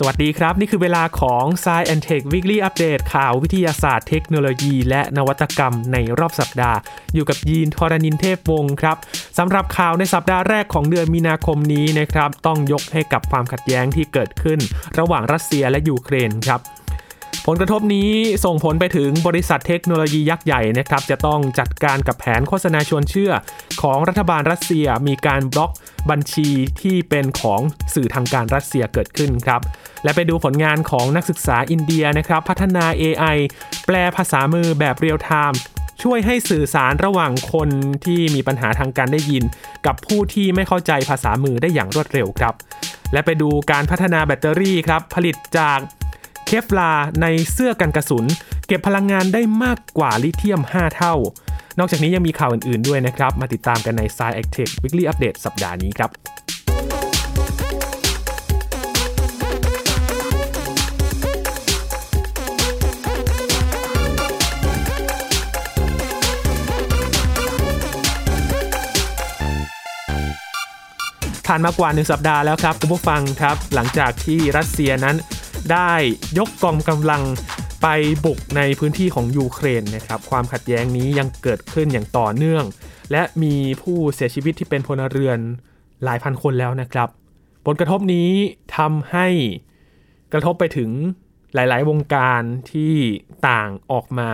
สวัสดีครับ นี่คือเวลาของ s ซ e and Tech Weekly Update ข่าววิทยาศาสตร์เทคโนโลยี และนวัตกรรมในรอบสัปดาห์ อยู่กับยีนทรณินเทพวงศ์ครับสำหรับข่าวในสัปดาห์แรกของเดือนมีนาคมนี้นะครับ ต้องยกให้กับความขัดแย้งที่เกิดขึ้น ระหว่างรัสเซียและยูเครนครับ ผลกระทบนี้ส่งผลไปถึงบริษัทเทคโนโลยียักษ์ใหญ่นะครับ จะต้องจัดการกับแผนโฆษณาชวนเชื่อ ของรัฐบาลรัสเซียมีการบล็อกบัญชีที่เป็นของสื่อทางการรัสเซียเกิดขึ้นครับ และไปดูผลงานของนักศึกษาอินเดียนะครับ พัฒนา AI แปลภาษามือแบบเรียลไทม์ช่วยให้สื่อสารระหว่างคนที่มีปัญหาทางการได้ยิน กับผู้ที่ไม่เข้าใจภาษามือได้อย่างรวดเร็วครับ และไปดูการพัฒนาแบตเตอรี่ครับ ผลิตจาก Kevlar ในเสื้อกันกระสุน เก็บพลังงานได้มากกว่าลิเธียม 5 เท่า นอกจากนี้ยังมีข่าวอื่นๆด้วยนะครับ มาติดตามกันใน s าย e Tech Weekly Update สัปดาห์นี้ครับผ่านมากว่าหนึ่งสัปดาห์แล้วครับ คุณผู้ฟังครับ หลังจากที่รัสเซียนั้น ได้ยกกองกำลังไปบุกในพื้นที่ของยูเครนนะครับความขัดแย้งนี้ยังเกิดขึ้นอย่างต่อเนื่อง และมีผู้เสียชีวิตที่เป็นพลเรือนหลายพันคนแล้วนะครับ ผลกระทบนี้ทำให้กระทบไปถึงหลาย ๆ วงการที่ต่างออกมา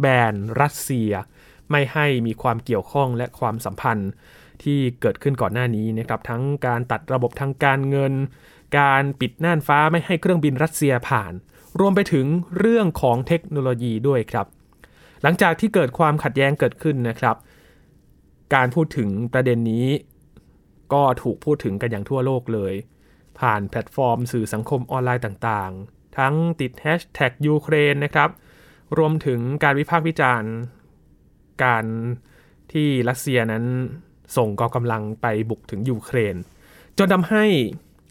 แบนรัสเซีย ไม่ให้มีความเกี่ยวข้องและความสัมพันธ์ที่เกิดขึ้นก่อนหน้านี้นะครับทั้งการตัดระบบทางการเงิน การปิดน่านฟ้าไม่ให้เครื่องบินรัสเซียผ่าน รวมไปถึงเรื่องของเทคโนโลยีด้วยครับ หลังจากที่เกิดความขัดแย้งเกิดขึ้นนะครับ การพูดถึงประเด็นนี้ ก็ถูกพูดถึงกันอย่างทั่วโลกเลย ผ่านแพลตฟอร์มสื่อสังคมออนไลน์ต่างๆ ทั้งติดแฮชแท็กยูเครนนะครับ รวมถึงการวิพากษ์วิจารณ์ การที่รัสเซียนั้นส่งกองกำลังไปบุกถึงยูเครน จนทำให้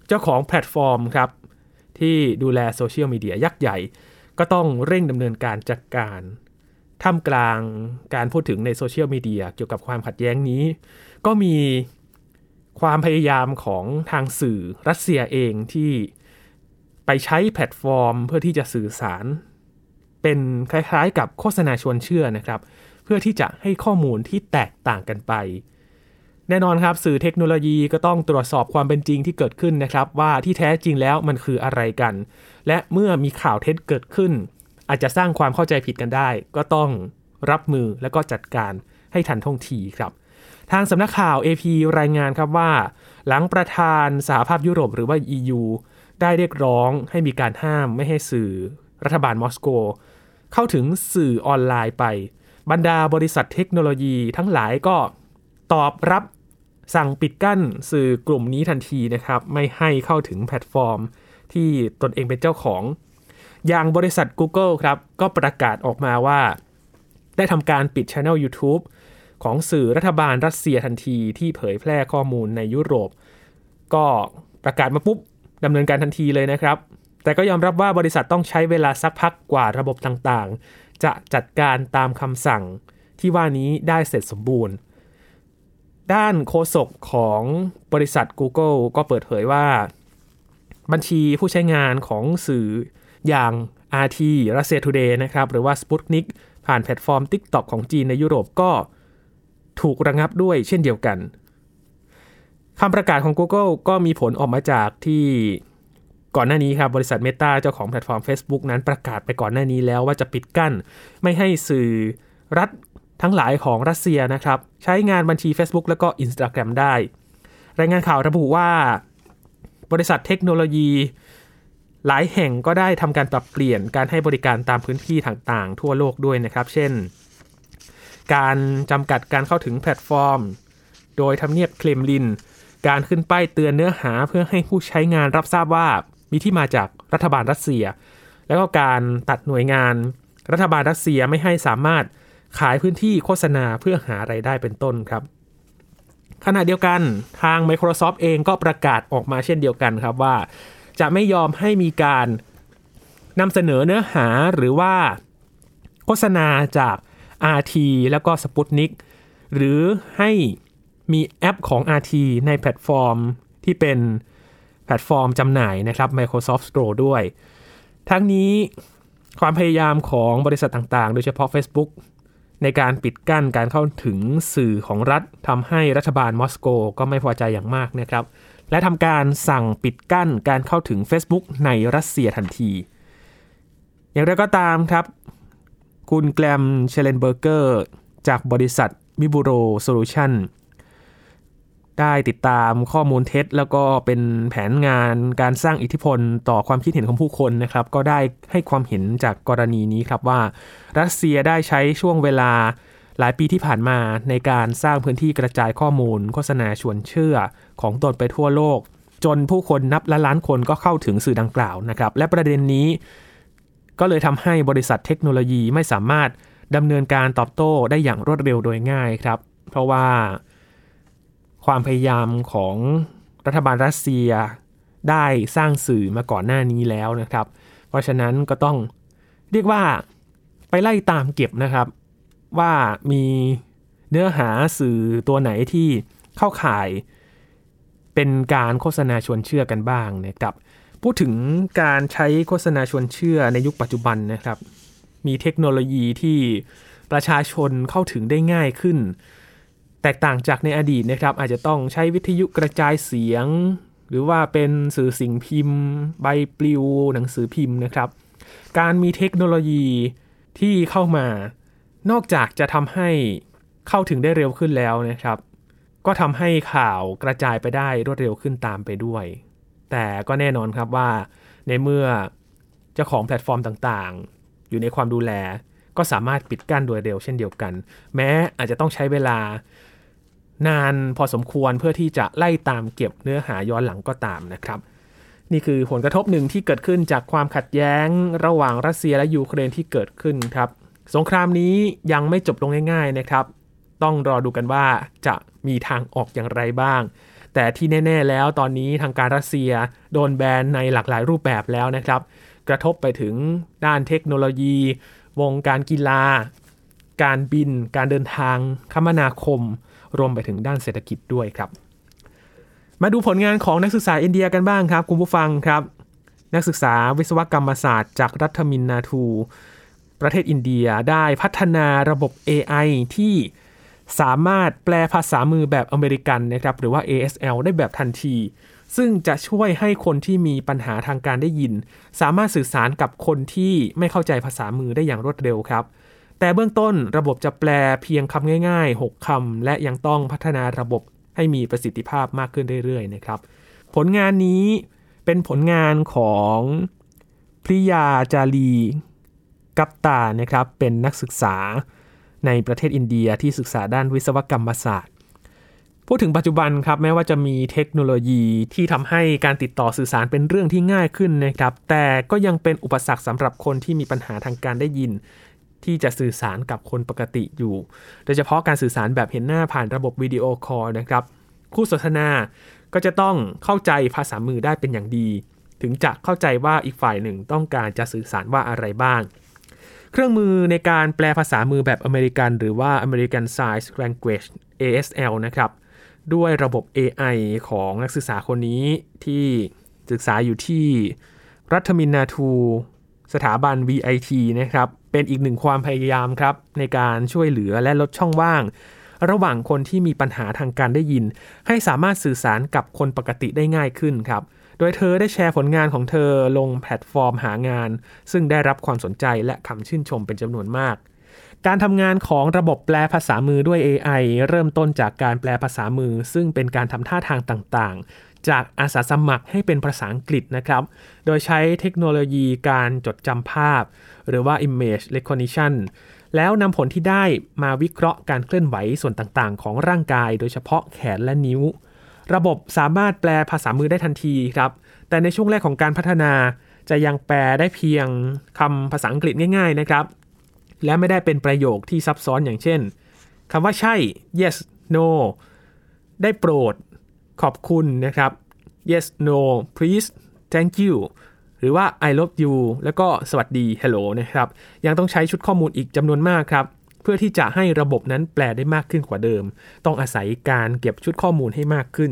เจ้าของแพลตฟอร์มครับที่ดูแลโซเชียลมีเดียยักษ์ใหญ่ ก็ต้องเร่งดำเนินการจัดการท่ามกลางการพูดถึงในโซเชียลมีเดียเกี่ยวกับความขัดแย้งนี้ ก็มีความพยายามของทางสื่อรัสเซียเองที่ไปใช้แพลตฟอร์ม เพื่อที่จะสื่อสาร เป็นคล้ายๆ กับโฆษณาชวนเชื่อนะครับ เพื่อที่จะให้ข้อมูลที่แตกต่างกันไป แน่นอนครับสื่อเทคโนโลยีก็ต้องตรวจสอบความเป็นจริงที่เกิดขึ้นนะครับ ว่าที่แท้จริงแล้วมันคืออะไรกัน และเมื่อมีข่าวเท็จเกิดขึ้น อาจจะสร้างความเข้าใจผิดกันได้ ก็ต้องรับมือและก็จัดการให้ทันท่วงทีครับ ทางสำนักข่าว AP รายงานครับว่า หลังประธานสหภาพยุโรปหรือว่า EU ได้เรียกร้องให้มีการห้ามไม่ให้สื่อรัฐบาลมอสโก เข้าถึงสื่อออนไลน์ไป บรรดาบริษัทเทคโนโลยีทั้งหลายก็ ตอบรับสั่งปิดกั้นสื่อกลุ่มนี้ทันทีนะครับ ไม่ให้เข้าถึงแพลตฟอร์ม ที่ตนเองเป็นเจ้าของ อย่างบริษัท Google ครับ ก็ประกาศออกมาว่า ได้ทำการปิดช่อง YouTube ของสื่อรัฐบาลรัสเซียทันทีที่เผยแพร่ข้อมูลในยุโรป ก็ประกาศมาปุ๊บดำเนินการทันทีเลยนะครับ แต่ก็ยอมรับว่าบริษัทต้องใช้เวลาสักพักกว่าระบบต่างๆ จะจัดการตามคำสั่งที่ว่านี้ได้เสร็จสมบูรณ์ ด้านโฆษกของบริษัท Google ก็เปิดเผยว่า บัญชีผู้ใช้งานของสื่ออย่าง RT Russia Today นะครับ หรือว่า Sputnik ผ่านแพลตฟอร์ม TikTok ของจีนในยุโรปก็ถูกระงับด้วยเช่นเดียวกันคำประกาศของ Google ก็มีผลออกมาจากที่ก่อนหน้านี้ครับบริษัท Meta เจ้าของแพลตฟอร์ม Facebook นั้นประกาศไปก่อนหน้านี้แล้วว่าจะปิดกั้น ไม่ให้สื่อรัฐ ทั้งหลายของรัสเซียนะครับ ใช้งานบัญชี Facebook แล้วก็ Instagram ได้ รายงานข่าวระบุว่า บริษัทเทคโนโลยี หลายแห่งก็ได้ทำการปรับเปลี่ยนการให้บริการตามพื้นที่ต่างๆ ทั่วโลกด้วยนะครับ เช่น การจำกัดการเข้าถึงแพลตฟอร์ม โดยทำเนียบเครมลิน การขึ้นป้ายเตือนเนื้อหาเพื่อให้ผู้ใช้งานรับทราบว่ามีที่มาจากรัฐบาลรัสเซีย แล้วก็การตัดหน่วยงาน รัฐบาลรัสเซียไม่ให้สามารถ ขายพื้นที่โฆษณาเพื่อหารายได้เป็นต้นครับ ขณะเดียวกันทาง Microsoft เองก็ประกาศออกมาเช่นเดียวกันครับว่า จะไม่ยอมให้มีการนำเสนอเนื้อหาหรือว่าโฆษณาจาก RT แล้วก็ Sputnik หรือให้มีแอปของ RT ในแพลตฟอร์มที่เป็นแพลตฟอร์มจำหน่ายนะครับ Microsoft Store ด้วย ทั้งนี้ความพยายามของบริษัทต่างๆ โดยเฉพาะ Facebook ในการปิดกั้นการเข้าถึงสื่อของรัฐทำให้รัฐบาลมอสโกก็ไม่พอใจอย่างมากนะครับ และทำการสั่งปิดกั้นการเข้าถึง Facebook ในรัสเซียทันที อย่างไรก็ตามครับ คุณ Graham Shellenberger จากบริษัท Miburo Solutions ได้ติดตามข้อมูลเท็จ แล้วก็เป็นแผนงานการสร้างอิทธิพลต่อความคิดเห็นของผู้คนนะครับ ก็ได้ให้ความเห็นจากกรณีนี้ครับว่า รัสเซียได้ใช้ช่วงเวลาหลายปีที่ผ่านมาในการสร้างพื้นที่กระจายข้อมูล โฆษณาชวนเชื่อของตนไปทั่วโลก จนผู้คนนับล้านล้านคนก็เข้าถึงสื่อดังกล่าวนะครับ และประเด็นนี้ ก็เลยทำให้บริษัทเทคโนโลยีไม่สามารถดำเนินการตอบโต้ได้อย่างรวดเร็วโดยง่ายครับ เพราะว่า ความพยายามของรัฐบาลรัสเซียได้สร้างสื่อมาก่อนหน้านี้แล้วนะครับ เพราะฉะนั้นก็ต้องเรียกว่าไปไล่ตามเก็บนะครับ ว่ามีเนื้อหาสื่อตัวไหนที่เข้าข่ายเป็นการโฆษณาชวนเชื่อกันบ้างนะครับพูดถึงการใช้โฆษณาชวนเชื่อในยุคปัจจุบันนะครับ มีเทคโนโลยีที่ประชาชนเข้าถึงได้ง่ายขึ้น แตกต่างจากในอดีตนะครับอาจจะต้องใช้วิทยุกระจายเสียง หรือว่าเป็นสื่อสิ่งพิมพ์ ใบปลิวหนังสือพิมพ์นะครับ การมีเทคโนโลยีที่เข้ามานอกจากจะทำให้เข้าถึงได้เร็วขึ้นแล้วนะครับ ก็ทำให้ข่าวกระจายไปได้รวดเร็วขึ้นตามไปด้วย แต่ก็แน่นอนครับว่า ในเมื่อเจ้าของแพลตฟอร์มต่างๆ อยู่ในความดูแล ก็สามารถปิดกั้นโดยเร็วเช่นเดียวกัน แม้อาจจะต้องใช้เวลา นานพอสมควรเพื่อที่จะไล่ตามเก็บเนื้อหาย้อนหลังก็ตามนะครับ นี่คือผลกระทบหนึ่งที่เกิดขึ้นจากความขัดแย้งระหว่างรัสเซียและยูเครนที่เกิดขึ้นครับ สงครามนี้ยังไม่จบลงง่าย ๆนะครับ ต้องรอดูกันว่าจะมีทางออกอย่างไรบ้าง แต่ที่แน่ ๆ แล้วตอนนี้ทางการรัสเซียโดนแบนในหลากหลายรูปแบบแล้วนะครับ กระทบไปถึงด้านเทคโนโลยี วงการกีฬา การบิน การเดินทางคมนาคม รวมไปถึงด้านเศรษฐกิจด้วยครับ มาดูผลงานของนักศึกษาอินเดียกันบ้างครับ คุณผู้ฟังครับ นักศึกษาวิศวกรรมศาสตร์จากรัฐมินนาทู ประเทศอินเดียได้พัฒนาระบบ AI ที่สามารถแปลภาษามือแบบอเมริกันนะครับหรือว่า ASL ได้แบบทันที ซึ่งจะช่วยให้คนที่มีปัญหาทางการได้ยิน สามารถสื่อสารกับคนที่ไม่เข้าใจภาษามือได้อย่างรวดเร็วครับ แต่เบื้องต้นระบบจะแปลเพียงคำง่าย ๆ 6คำและยังต้องพัฒนาระบบให้มีประสิทธิภาพมากขึ้นเรื่อยๆนะครับ ผลงานนี้เป็นผลงานของพริยาจารีกัปตานะครับเป็นนักศึกษาในประเทศอินเดียที่ศึกษาด้านวิศวกรรมศาสตร์ พูดถึงปัจจุบันครับแม้ว่าจะมีเทคโนโลยีที่ทำให้การติดต่อสื่อสารเป็นเรื่องที่ง่ายขึ้นนะครับ แต่ก็ยังเป็นอุปสรรคสำหรับคนที่มีปัญหาทางการได้ยิน ที่จะสื่อสารกับคนปกติอยู่ โดยเฉพาะการสื่อสารแบบเห็นหน้าผ่านระบบวิดีโอคอลนะครับคู่สนทนาก็จะต้องเข้าใจภาษามือได้เป็นอย่างดี ถึงจะเข้าใจว่าอีกฝ่ายหนึ่งต้องการจะสื่อสารว่าอะไรบ้าง เครื่องมือในการแปลภาษามือแบบอเมริกัน หรือว่า American Sign Language ASL นะครับ ด้วยระบบ AI ของนักศึกษาคนนี้ที่ศึกษาอยู่ที่รัฐมินนาทู สถาบัน VIT นะครับ เป็นอีกหนึ่งความพยายามครับในการช่วยเหลือและลดช่องว่าง ระหว่างคนที่มีปัญหาทางการได้ยิน ให้สามารถสื่อสารกับคนปกติได้ง่ายขึ้นครับ โดยเธอได้แชร์ผลงานของเธอลงแพลตฟอร์มหางาน ซึ่งได้รับความสนใจและคำชื่นชมเป็นจำนวนมากการทำงานของระบบแปลภาษามือด้วย AI เริ่มต้นจากการแปลภาษามือ ซึ่งเป็นการทำท่าทางต่าง จากอาสาสมัครให้เป็นภาษาอังกฤษนะครับ โดยใช้เทคโนโลยีการจดจำภาพ หรือว่า image recognition แล้วนำผลที่ได้มาวิเคราะห์การเคลื่อนไหวส่วนต่างๆ ของร่างกาย โดยเฉพาะแขนและนิ้ว ระบบสามารถแปลภาษามือได้ทันทีครับ แต่ในช่วงแรกของการพัฒนา จะยังแปลได้เพียงคำภาษาอังกฤษง่าย ๆ นะครับ และไม่ได้เป็นประโยคที่ซับซ้อนอย่างเช่นคำว่าใช่ yes no ได้โปรด ขอบคุณนะครับ yes no please thank you หรือว่า I love you แล้วก็สวัสดี hello นะครับ ยังต้องใช้ชุดข้อมูลอีกจำนวนมากครับ เพื่อที่จะให้ระบบนั้นแปลได้มากขึ้นกว่าเดิม ต้องอาศัยการเก็บชุดข้อมูลให้มากขึ้น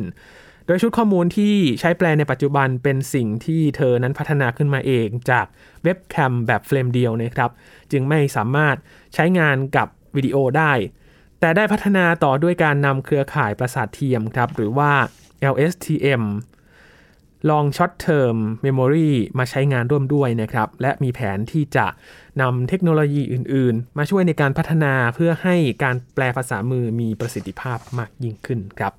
โดยชุดข้อมูลที่ใช้แปลในปัจจุบันเป็นสิ่งที่เธอนั้นพัฒนาขึ้นมาเองจากเว็บแคมแบบเฟรมเดียวนะครับ จึงไม่สามารถใช้งานกับวิดีโอได้ แต่ได้พัฒนาต่อด้วยการนำเครือข่ายประสาทเทียมครับ หรือว่า LSTM Long Short Term Memory มาใช้งานร่วมด้วยนะครับ และมีแผนที่จะนำเทคโนโลยีอื่น ๆ มาช่วยในการพัฒนาเพื่อให้การแปลภาษามือมีประสิทธิภาพมากยิ่งขึ้นครับ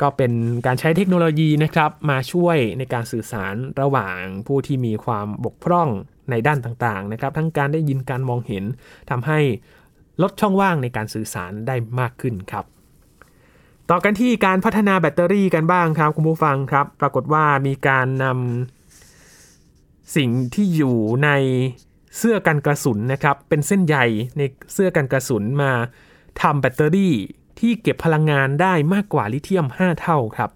ก็เป็นการใช้เทคโนโลยีนะครับ มาช่วยในการสื่อสารระหว่างผู้ที่มีความบกพร่องในด้านต่าง ๆ นะครับ ทั้งการได้ยินการมองเห็นทำให้ ลดช่องว่างในการสื่อสารได้มากขึ้นครับ ต่อกันที่การพัฒนาแบตเตอรี่กันบ้างครับคุณผู้ฟังครับ ปรากฏว่ามีการนำสิ่งที่อยู่ในเสื้อกันกระสุนนะครับ เป็นเส้นใยในเสื้อกันกระสุนมาทำแบตเตอรี่ที่เก็บพลังงานได้มากกว่าลิเธียม 5 เท่าครับ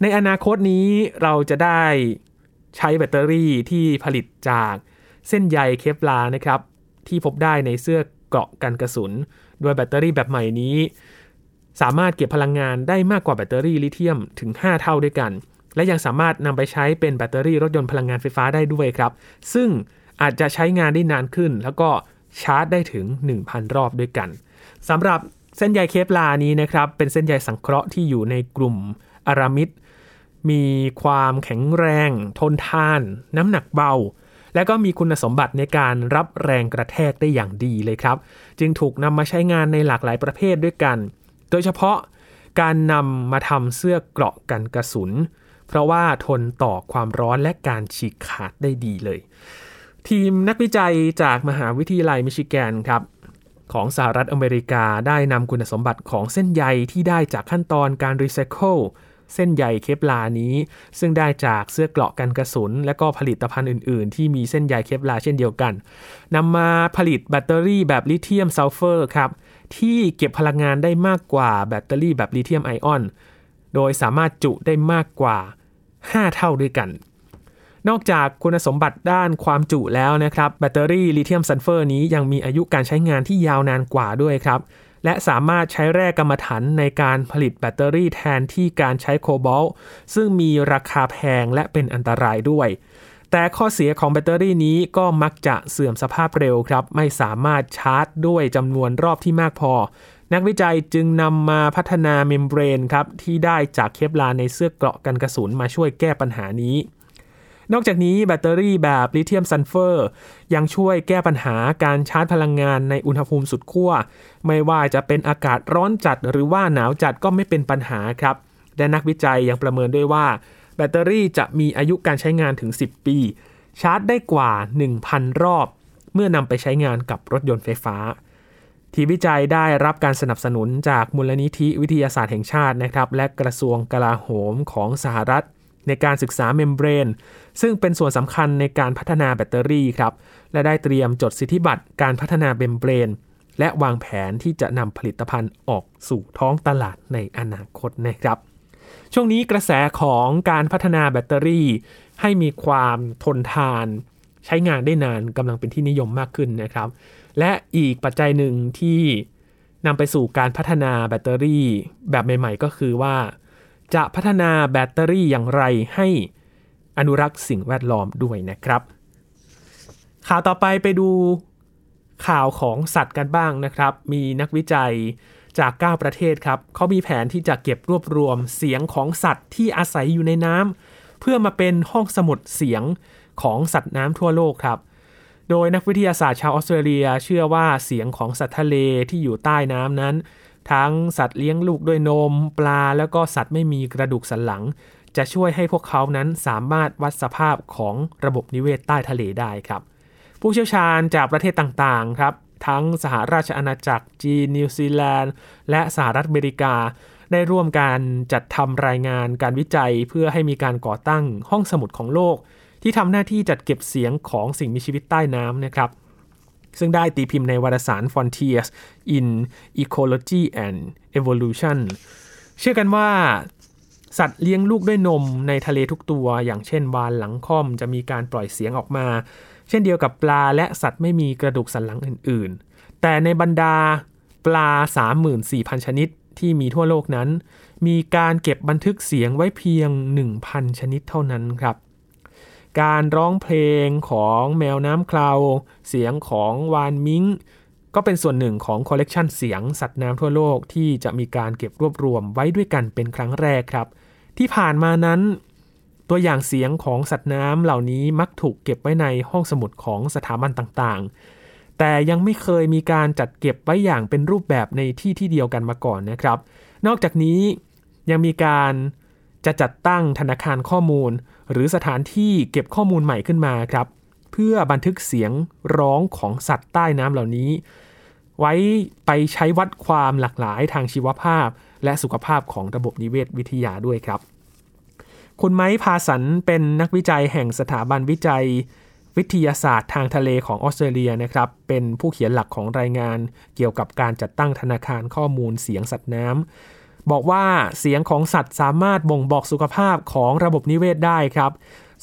ในอนาคตนี้เราจะได้ใช้แบตเตอรี่ที่ผลิตจากเส้นใยเคปลานะครับ ที่พบได้ในเสื้อ กราะกันกระสุนโดยแบตเตอรี่แบบใหม่นี้ สามารถเก็บพลังงานได้มากกว่าแบตเตอรี่ลิเธียมถึง 5 เท่าด้วยกัน และยังสามารถนำไปใช้เป็นแบตเตอรี่รถยนต์พลังงานไฟฟ้าได้ด้วยครับ ซึ่งอาจจะใช้งานได้นานขึ้น แล้วก็ชาร์จได้ถึง 1,000 รอบด้วยกันสำหรับเส้นใยเคปลานี้นะครับ เป็นเส้นใยสังเคราะห์ที่อยู่ในกลุ่มอารามิดมีความแข็งแรง ทนทาน น้ำหนักเบา และก็มีคุณสมบัติในการรับแรงกระแทกได้อย่างดีเลยครับ จึงถูกนำมาใช้งานในหลากหลายประเภทด้วยกัน โดยเฉพาะการนำมาทำเสื้อเกราะกันกระสุน เพราะว่าทนต่อความร้อนและการฉีกขาดได้ดีเลย ทีมนักวิจัยจากมหาวิทยาลัยมิชิแกนครับของสหรัฐอเมริกาได้นำคุณสมบัติของเส้นใยที่ได้จากขั้นตอนการรีไซเคิล เส้นใย Kevlar นี้ ซึ่งได้จากเสื้อเกราะกันกระสุน และก็ผลิตภัณฑ์อื่น ๆ ที่มีเส้นใย Kevlar เช่นเดียวกันนำมาผลิตแบตเตอรี่แบบลิเธียมซัลเฟอร์ครับที่เก็บพลังงานได้มากกว่าแบตเตอรี่แบบลิเธียมไอออน โดยสามารถจุได้มากกว่า 5 เท่าด้วยกัน นอกจากคุณสมบัติด้านความจุแล้วนะครับ แบตเตอรี่ลิเธียมซัลเฟอร์นี้ยังมีอายุการใช้งานที่ยาวนานกว่าด้วยครับ และสามารถใช้แร่กำมะถันในการผลิตแบตเตอรี่แทนที่การใช้โคบอลต์ซึ่งมีราคาแพงและเป็นอันตรายด้วย แต่ข้อเสียของแบตเตอรี่นี้ก็มักจะเสื่อมสภาพเร็วครับ ไม่สามารถชาร์จด้วยจำนวนรอบที่มากพอ นักวิจัยจึงนำมาพัฒนา membrane ครับที่ได้จาก Kevlar ในเสื้อเกราะกันกระสุนมาช่วยแก้ปัญหานี้ นอกจากนี้แบตเตอรี่แบบลิเธียมซัลเฟอร์ ยังช่วยแก้ปัญหาการชาร์จพลังงานในอุณหภูมิสุดขั้ว ไม่ว่าจะเป็นอากาศร้อนจัดหรือว่าหนาวจัดก็ไม่เป็นปัญหาครับ และนักวิจัยยังประเมินด้วยว่า แบตเตอรี่จะมีอายุการใช้งานถึง 10 ปี ชาร์จได้กว่า 1,000 รอบ เมื่อนำไปใช้งานกับรถยนต์ไฟฟ้า ทีมวิจัยได้รับการสนับสนุนจากมูลนิธิวิทยาศาสตร์แห่งชาตินะครับ และกระทรวงกลาโหมของสหรัฐ ในการศึกษา membrane ซึ่งเป็นส่วนสำคัญในการพัฒนาแบตเตอรี่ครับ และได้เตรียมจดสิทธิบัตรการพัฒนา membrane และวางแผนที่จะนำผลิตภัณฑ์ออกสู่ท้องตลาดในอนาคตนะครับ ช่วงนี้กระแสของการพัฒนาแบตเตอรี่ ให้มีความทนทาน ใช้งานได้นานกำลังเป็นที่นิยมมากขึ้นนะครับ และอีกปัจจัยหนึ่งที่นำไปสู่การพัฒนาแบตเตอรี่แบบใหม่ ๆ ก็คือว่า จะพัฒนาแบตเตอรี่อย่างไรให้อนุรักษ์สิ่งแวดล้อมด้วยนะครับ ข่าวต่อไปไปดูข่าวของสัตว์กันบ้างนะครับ มีนักวิจัยจาก 9 ประเทศครับเขามีแผนที่จะเก็บรวบรวมเสียงของสัตว์ที่อาศัยอยู่ในน้ำเพื่อมาเป็นห้องสมุดเสียงของสัตว์น้ำทั่วโลกครับ โดยนักวิทยาศาสตร์ชาวออสเตรเลียเชื่อว่าเสียงของสัตว์ทะเลที่อยู่ใต้น้ำนั้น ทั้งสัตว์เลี้ยงลูกด้วยนม ปลาแล้วก็สัตว์ไม่มีกระดูกสันหลัง จะช่วยให้พวกเขานั้นสามารถวัดสภาพของระบบนิเวศใต้ทะเลได้ครับ ผู้เชี่ยวชาญจากประเทศต่างๆครับ ทั้งสหราชอาณาจักรจีนนิวซีแลนด์ และสหรัฐอเมริกา ได้ร่วมการจัดทำรายงานการวิจัยเพื่อให้มีการก่อตั้งห้องสมุดของโลก ที่ทำหน้าที่จัดเก็บเสียงของสิ่งมีชีวิตใต้น้ำนะครับ ซึ่งได้ตีพิมพ์ในวารสาร Frontiers in Ecology and Evolution เชื่อกันว่าสัตว์เลี้ยงลูกด้วยนมในทะเลทุกตัว อย่างเช่นวานหลังค่อมจะมีการปล่อยเสียงออกมา เช่นเดียวกับปลาและสัตว์ไม่มีกระดูกสันหลังอื่น ๆ แต่ในบรรดาปลา 34,000 ชนิดที่มีทั่วโลกนั้น มีการเก็บบันทึกเสียงไว้เพียง 1,000 ชนิดเท่านั้นครับ การร้องเพลงของแมวน้ำคลาว เสียงของวานมิงก็เป็นส่วนหนึ่งของคอลเลกชันเสียงสัตว์น้ำทั่วโลกที่จะมีการเก็บรวบรวมไว้ด้วยกันเป็นครั้งแรกครับ ที่ผ่านมานั้น ตัวอย่างเสียงของสัตว์น้ำเหล่านี้มักถูกเก็บไว้ในห้องสมุดของสถาบันต่างๆ แต่ยังไม่เคยมีการจัดเก็บไว้อย่างเป็นรูปแบบในที่ที่เดียวกันมาก่อนนะครับ นอกจากนี้ยังมีการจะจัดตั้งธนาคารข้อมูล หรือสถานที่เก็บข้อมูลใหม่ขึ้นมาครับ เพื่อบันทึกเสียงร้องของสัตว์ใต้น้ำเหล่านี้ ไว้ไปใช้วัดความหลากหลายทางชีวภาพ และสุขภาพของระบบนิเวศวิทยาด้วยครับ คุณไม้พาสันเป็นนักวิจัยแห่งสถาบันวิจัยวิทยาศาสตร์ทางทะเลของออสเตรเลียนะครับ เป็นผู้เขียนหลักของรายงานเกี่ยวกับการจัดตั้งธนาคารข้อมูลเสียงสัตว์น้ำ บอกว่าเสียงของสัตว์สามารถบ่งบอกสุขภาพของระบบนิเวศได้ครับ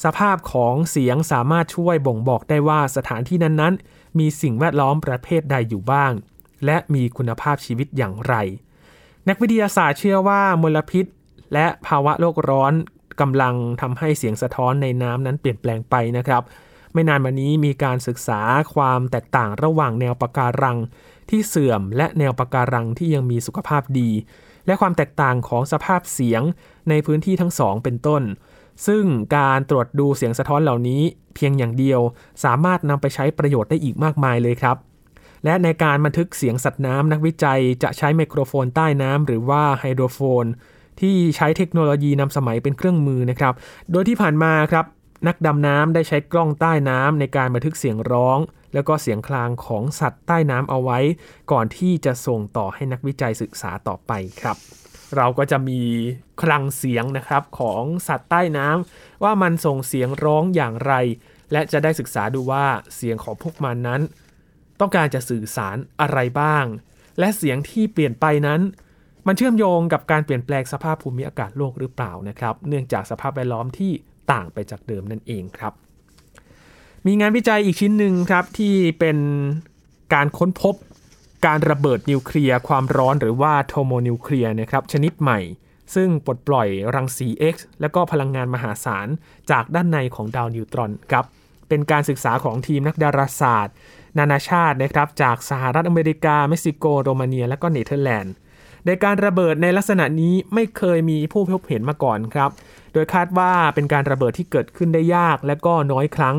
สภาพของเสียงสามารถช่วยบ่งบอกได้ว่าสถานที่นั้นๆ มีสิ่งแวดล้อมประเภทใดอยู่บ้าง และมีคุณภาพชีวิตอย่างไร นักวิทยาศาสตร์เชื่อว่ามลพิษ และภาวะโลกร้อนกำลังทำให้เสียงสะท้อนในน้ำนั้นเปลี่ยนแปลงไปนะครับ ไม่นานมานี้มีการศึกษาความแตกต่างระหว่างแนวปะการังที่เสื่อมและแนวปะการังที่ยังมีสุขภาพดี และความแตกต่างของสภาพเสียงในพื้นที่ทั้งสองเป็นต้น ซึ่งการตรวจดูเสียงสะท้อนเหล่านี้ เพียงอย่างเดียวสามารถนำไปใช้ประโยชน์ได้อีกมากมายเลยครับและในการบันทึกเสียงสัตว์น้ำนักวิจัยจะใช้ไมโครโฟนใต้น้ำหรือว่าไฮโดรโฟน ที่ใช้เทคโนโลยีนำสมัยเป็นเครื่องมือนะครับ โดยที่ผ่านมาครับ นักดำน้ำได้ใช้กล้องใต้น้ำในการบันทึกเสียงร้อง แล้วก็เสียงคลางของสัตว์ใต้น้ำเอาไว้ ก่อนที่จะส่งต่อให้นักวิจัยศึกษาต่อไปครับเราก็จะมีคลังเสียงนะครับของสัตว์ใต้น้ำว่ามันส่งเสียงร้องอย่างไร และจะได้ศึกษาดูว่าเสียงของพวกมันนั้น ต้องการจะสื่อสารอะไรบ้าง และเสียงที่เปลี่ยนไปนั้น มันเชื่อมโยงกับการเปลี่ยนแปลงสภาพภูมิอากาศโลกหรือเปล่านะครับ เนื่องจากสภาพแวดล้อมที่ต่างไปจากเดิมนั่นเองครับ มีงานวิจัยอีกชิ้นหนึ่งครับที่เป็นการค้นพบการระเบิดนิวเคลียร์ความร้อนหรือว่าโทโมนิวเคลียร์นะครับชนิดใหม่ ซึ่งปลดปล่อยรังสี X และก็พลังงานมหาศาล จากด้านในของดาวนิวตรอนครับเป็นการศึกษาของทีมนักดาราศาสตร์ นานาชาตินะครับจากสหรัฐอเมริกา เม็กซิโก โรมาเนีย และก็เนเธอร์แลนด์ในการระเบิดในลักษณะนี้ไม่เคยมีผู้พบเห็นมาก่อนครับ โดยคาดว่าเป็นการระเบิดที่เกิดขึ้นได้ยาก และก็น้อยครั้ง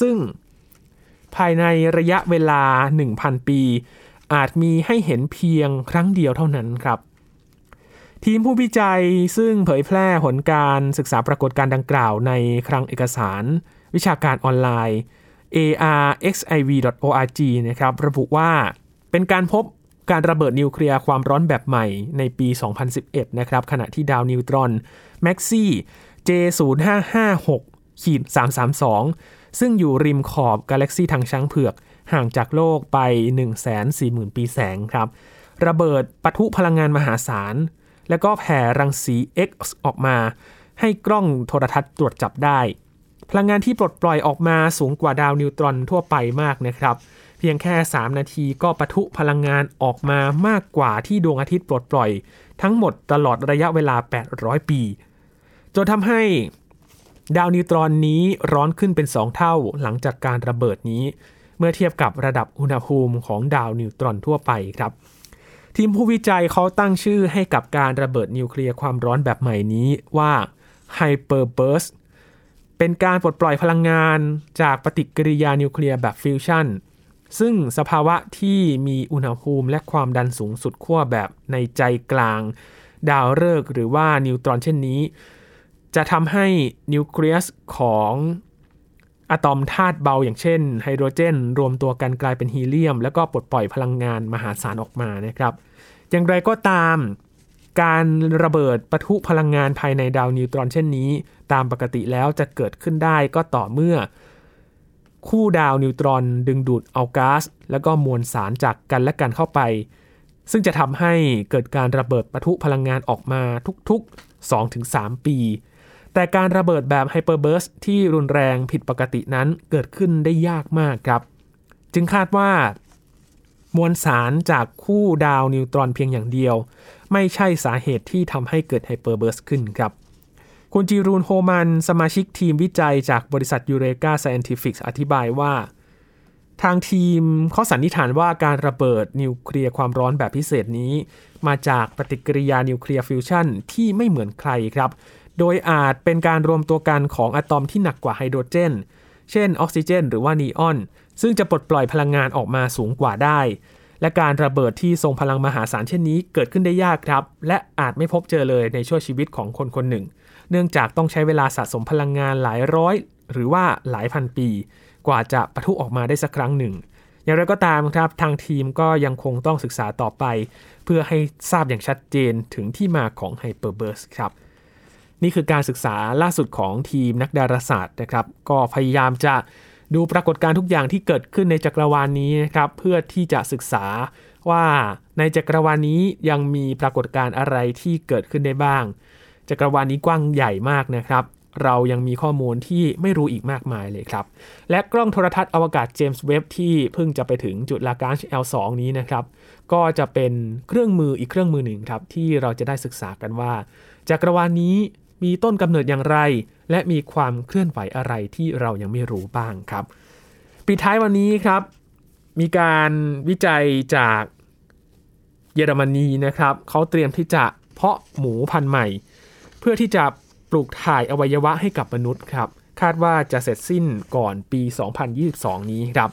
ซึ่งภายในระยะเวลา 1,000 ปี อาจมีให้เห็นเพียงครั้งเดียวเท่านั้นครับ ทีมผู้วิจัยซึ่งเผยแพร่ผลการศึกษาปรากฏการณ์ดังกล่าวในคลังเอกสาร วิชาการออนไลน์ arxiv.org นะครับ ระบุว่าเป็นการพบการระเบิดนิวเคลียร์ความร้อนแบบใหม่ในปี 2011 นะครับ ขณะที่ดาวนิวตรอนแม็กซี่ J0556 ขีด332 ซึ่งอยู่ริมขอบกาแล็กซีทางช้างเผือก ห่างจากโลกไป 140,000 ปีแสงครับ ระเบิดปะทุพลังงานมหาศาล แล้วก็แผ่รังสี X ออกมา ให้กล้องโทรทัศน์ตรวจจับได้ พลังงานที่ปลดปล่อยออกมาสูงกว่าดาวนิวตรอนทั่วไปมากนะครับเพียงแค่ 3 นาทีก็ปะทุพลังงานออกมามากกว่าที่ดวงอาทิตย์ปลดปล่อย ทั้งหมดตลอดระยะเวลา 800 ปี จนทำให้ ดาวนิวตรอนนี้ร้อนขึ้นเป็น 2 เท่าหลังจากการระเบิดนี้ เมื่อเทียบกับระดับอุณหภูมิของดาวนิวตรอนทั่วไปครับ ทีมผู้วิจัยเขาตั้งชื่อให้กับการระเบิดนิวเคลียร์ความร้อนแบบใหม่นี้ว่า Hyperburst เป็นการปลดปล่อยพลังงานจากปฏิกิริยานิวเคลียร์แบบฟิวชั่นซึ่งสภาวะที่มีอุณหภูมิและความดันสูงสุดขั้วแบบในใจกลาง ดาวฤกษ์หรือว่านิวตรอนเช่นนี้ จะทำให้นิวเคลียสของอะตอมธาตุเบาอย่างเช่นไฮโดรเจน รวมตัวกันกลายเป็นฮีเลียม แล้วก็ปลดปล่อยพลังงานมหาศาลออกมานะครับ อย่างไรก็ตามการระเบิดปะทุพลังงานภายในดาวนิวตรอนเช่นนี้ ตามปกติแล้วจะเกิดขึ้นได้ก็ต่อเมื่อ คู่ดาวนิวตรอนดึงดูดเอาก๊าซแล้วก็มวลสารจากกันและกันเข้าไป ซึ่งจะทำให้เกิดการระเบิดปะทุพลังงานออกมาทุกๆ 2-3 ปี แต่การระเบิดแบบ Hyperburst ที่รุนแรงผิดปกตินั้นเกิดขึ้นได้ยากมากครับ จึงคาดว่ามวลสารจากคู่ดาวนิวตรอนเพียงอย่างเดียว ไม่ใช่สาเหตุที่ทำให้เกิด Hyperburst ขึ้นครับ คุณ Jeroen Homan สมาชิกทีมวิจัยจากบริษัท Eureka Scientific อธิบายว่า ทางทีมเขาสันนิษฐานว่าการระเบิดนิวเคลียร์ความร้อนแบบพิเศษนี้ มาจากปฏิกิริยานิวเคลียร์ฟิวชันที่ไม่เหมือนใครครับ โดยอาจเป็นการรวมตัวกันของอะตอมที่หนักกว่าไฮโดรเจน เช่นออกซิเจน หรือว่านีออน ซึ่งจะปลดปล่อยพลังงานออกมาสูงกว่าได้ และการระเบิดที่ทรงพลังมหาศาลเช่นนี้เกิดขึ้นได้ยากครับ และอาจไม่พบเจอเลยในช่วงชีวิตของคนคนหนึ่ง เนื่องจากต้องใช้เวลาสะสมพลังงานหลายร้อย หรือว่าหลายพันปี กว่าจะปะทุออกมาได้สักครั้งหนึ่งอย่างไรก็ตามครับทางทีมก็ยังคงต้องศึกษาต่อไป เพื่อให้ทราบอย่างชัดเจนถึงที่มาของ Hyperburst ครับ นี่คือการศึกษาล่าสุดของทีมนักดาราศาสตร์นะครับ ก็พยายามจะดูปรากฏการณ์ทุกอย่างที่เกิดขึ้นในจักรวาลนี้นะครับ เพื่อที่จะศึกษาว่าในจักรวาลนี้ยังมีปรากฏการณ์อะไรที่เกิดขึ้นได้บ้าง จักรวาลนี้กว้างใหญ่มากนะครับ เรายังมีข้อมูลที่ไม่รู้อีกมากมายเลยครับ และกล้องโทรทัศน์อวกาศเจมส์เว็บที่เพิ่งจะไปถึงจุดลากาช L2 นี้นะครับ ก็จะเป็นเครื่องมืออีกเครื่องมือหนึ่งครับที่เราจะได้ศึกษากันว่าจักรวาลนี้ มีต้นกำเนิดอย่างไร และมีความเคลื่อนไหวอะไรที่เรายังไม่รู้บ้างครับ ปิดท้ายวันนี้ครับ มีการวิจัยจากเยอรมนีนะครับเขาเตรียมที่จะเพาะหมูพันธุ์ใหม่ เพื่อที่จะปลูกถ่ายอวัยวะให้กับมนุษย์ครับ คาดว่าจะเสร็จสิ้นก่อนปี 2022 นี้ครับ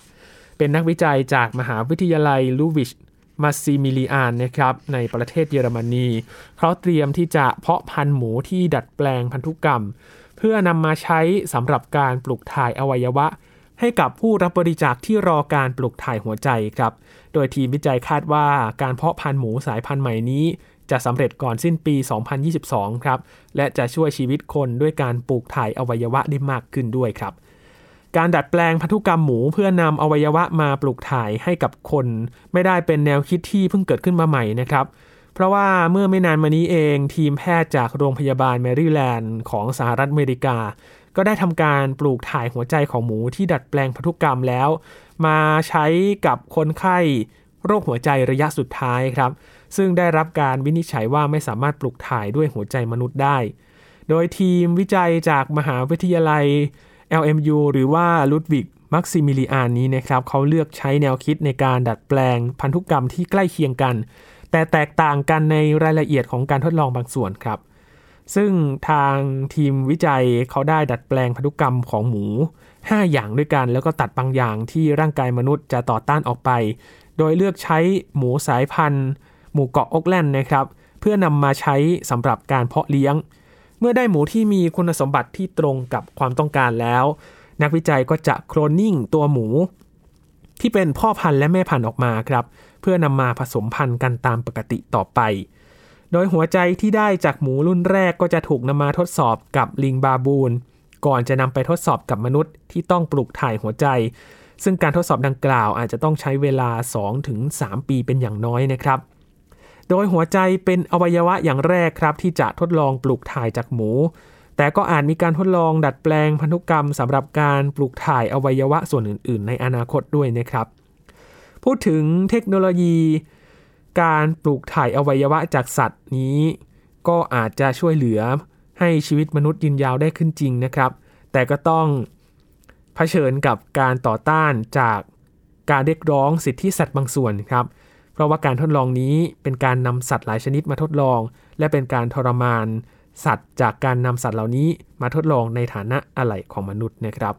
เป็นนักวิจัยจากมหาวิทยาลัยลูวิช มาซิมิลิอานนะครับในประเทศเยอรมนีเขาเตรียมที่จะเพาะพันธุ์หมูที่ดัดแปลงพันธุกรรม เพื่อนำมาใช้สำหรับการปลูกถ่ายอวัยวะ ให้กับผู้รับบริจาคที่รอการปลูกถ่ายหัวใจครับ โดยทีมวิจัยคาดว่าการเพาะพันธุ์หมูสายพันธุ์ใหม่นี้จะสำเร็จก่อนสิ้นปี 2022 ครับ และจะช่วยชีวิตคนด้วยการปลูกถ่ายอวัยวะได้มากขึ้นด้วยครับ การดัดแปลงพันธุกรรมหมูเพื่อนำอวัยวะมาปลูกถ่ายให้กับคน ไม่ได้เป็นแนวคิดที่เพิ่งเกิดขึ้นมาใหม่นะครับ เพราะว่าเมื่อไม่นานมานี้เองทีมแพทย์จากโรงพยาบาลแมริแลนด์ของสหรัฐอเมริกา ก็ได้ทำการปลูกถ่ายหัวใจของหมูที่ดัดแปลงพันธุกรรมแล้ว มาใช้กับคนไข้โรคหัวใจระยะสุดท้ายครับ ซึ่งได้รับการวินิจฉัยว่าไม่สามารถปลูกถ่ายด้วยหัวใจมนุษย์ได้ โดยทีมวิจัยจากมหาวิทยาลัย LMU หรือว่าลุดวิกมักซิมิลิอานนี้นะครับเขาเลือกใช้แนวคิดในการดัดแปลงพันธุกรรมที่ใกล้เคียงกัน แต่แตกต่างกันในรายละเอียดของการทดลองบางส่วนครับ ซึ่งทางทีมวิจัยเขาได้ดัดแปลงพันธุกรรมของหมู 5 อย่างด้วยกัน แล้วก็ตัดบางอย่างที่ร่างกายมนุษย์จะต่อต้านออกไป โดยเลือกใช้หมูสายพันธุ์ หมูเกาะอกแลนด์นะครับ เพื่อนำมาใช้สำหรับการเพาะเลี้ยง เมื่อได้หมูที่มีคุณสมบัติที่ตรงกับความต้องการแล้ว นักวิจัยก็จะโคลนนิ่งตัวหมู ที่เป็นพ่อพันธุ์และแม่พันธุ์ออกมาครับ เพื่อนำมาผสมพันธุ์กันตามปกติต่อไป โดยหัวใจที่ได้จากหมูรุ่นแรกก็จะถูกนำมาทดสอบกับลิงบาบูนก่อนจะนำไปทดสอบกับมนุษย์ที่ต้องปลูกถ่ายหัวใจ ซึ่งการทดสอบดังกล่าวอาจจะต้องใช้เวลา 2-3 ปีเป็นอย่างน้อยนะครับ โดยหัวใจเป็นอวัยวะอย่างแรกครับ ที่จะทดลองปลูกถ่ายจากหมู แต่ก็อาจมีการทดลองดัดแปลงพันธุกรรมสำหรับการปลูกถ่ายอวัยวะส่วนอื่น ๆ ในอนาคตด้วยนะครับ พูดถึงเทคโนโลยี การปลูกถ่ายอวัยวะจากสัตว์นี้ ก็อาจจะช่วยเหลือให้ชีวิตมนุษย์ยืนยาวได้ขึ้นจริงนะครับ แต่ก็ต้องเผชิญกับการต่อต้านจากการเรียกร้องสิทธิสัตว์บางส่วนครับ เพราะว่าการทดลองนี้เป็นการนำสัตว์หลายชนิดมาทดลอง และเป็นการทรมาน สัตว์จากการนำสัตว์เหล่านี้มาทดลองในฐานะอะไหล่ของมนุษย์นะครับ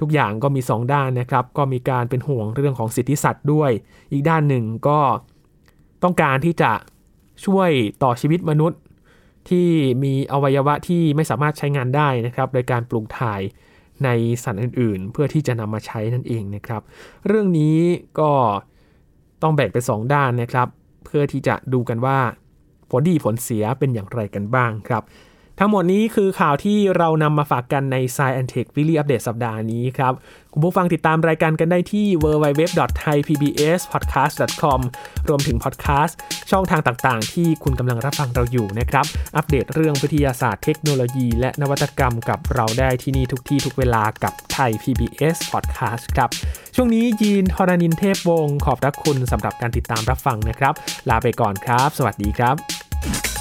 ทุกอย่างก็มี 2 ด้านนะครับ ก็มีการเป็นห่วงเรื่องของสิทธิสัตว์ด้วย อีกด้านหนึ่งก็ต้องการที่จะช่วยต่อชีวิตมนุษย์ ที่มีอวัยวะที่ไม่สามารถใช้งานได้นะครับ โดยการปลูกถ่ายในสัตว์อื่น ๆ เพื่อที่จะนำมาใช้นั่นเองนะครับ เรื่องนี้ก็ ต้องแบ่งเป็นสองด้านนะครับ เพื่อที่จะดูกันว่า ผลดีผลเสียเป็นอย่างไรกันบ้างครับ ทั้งหมดนี้คือข่าวที่เรานำมาฝากกันใน Science and Tech Weekly Update สัปดาห์นี้ครับ คุณผู้ฟังติดตามรายการกันได้ที่ www.thaipbspodcast.com รวมถึงพอดแคสต์ช่องทางต่างๆ ที่คุณกำลังรับฟังเราอยู่นะครับ อัปเดตเรื่องวิทยาศาสตร์เทคโนโลยี และนวัตกรรมกับเราได้ที่นี่ทุกที่ทุกเวลากับไทย PBS Podcast ครับ ช่วงนี้ยีนทรณินเทพวงศ์ขอบพระคุณสำหรับการติดตามรับฟังนะครับ ลาไปก่อนครับ สวัสดีครับครับ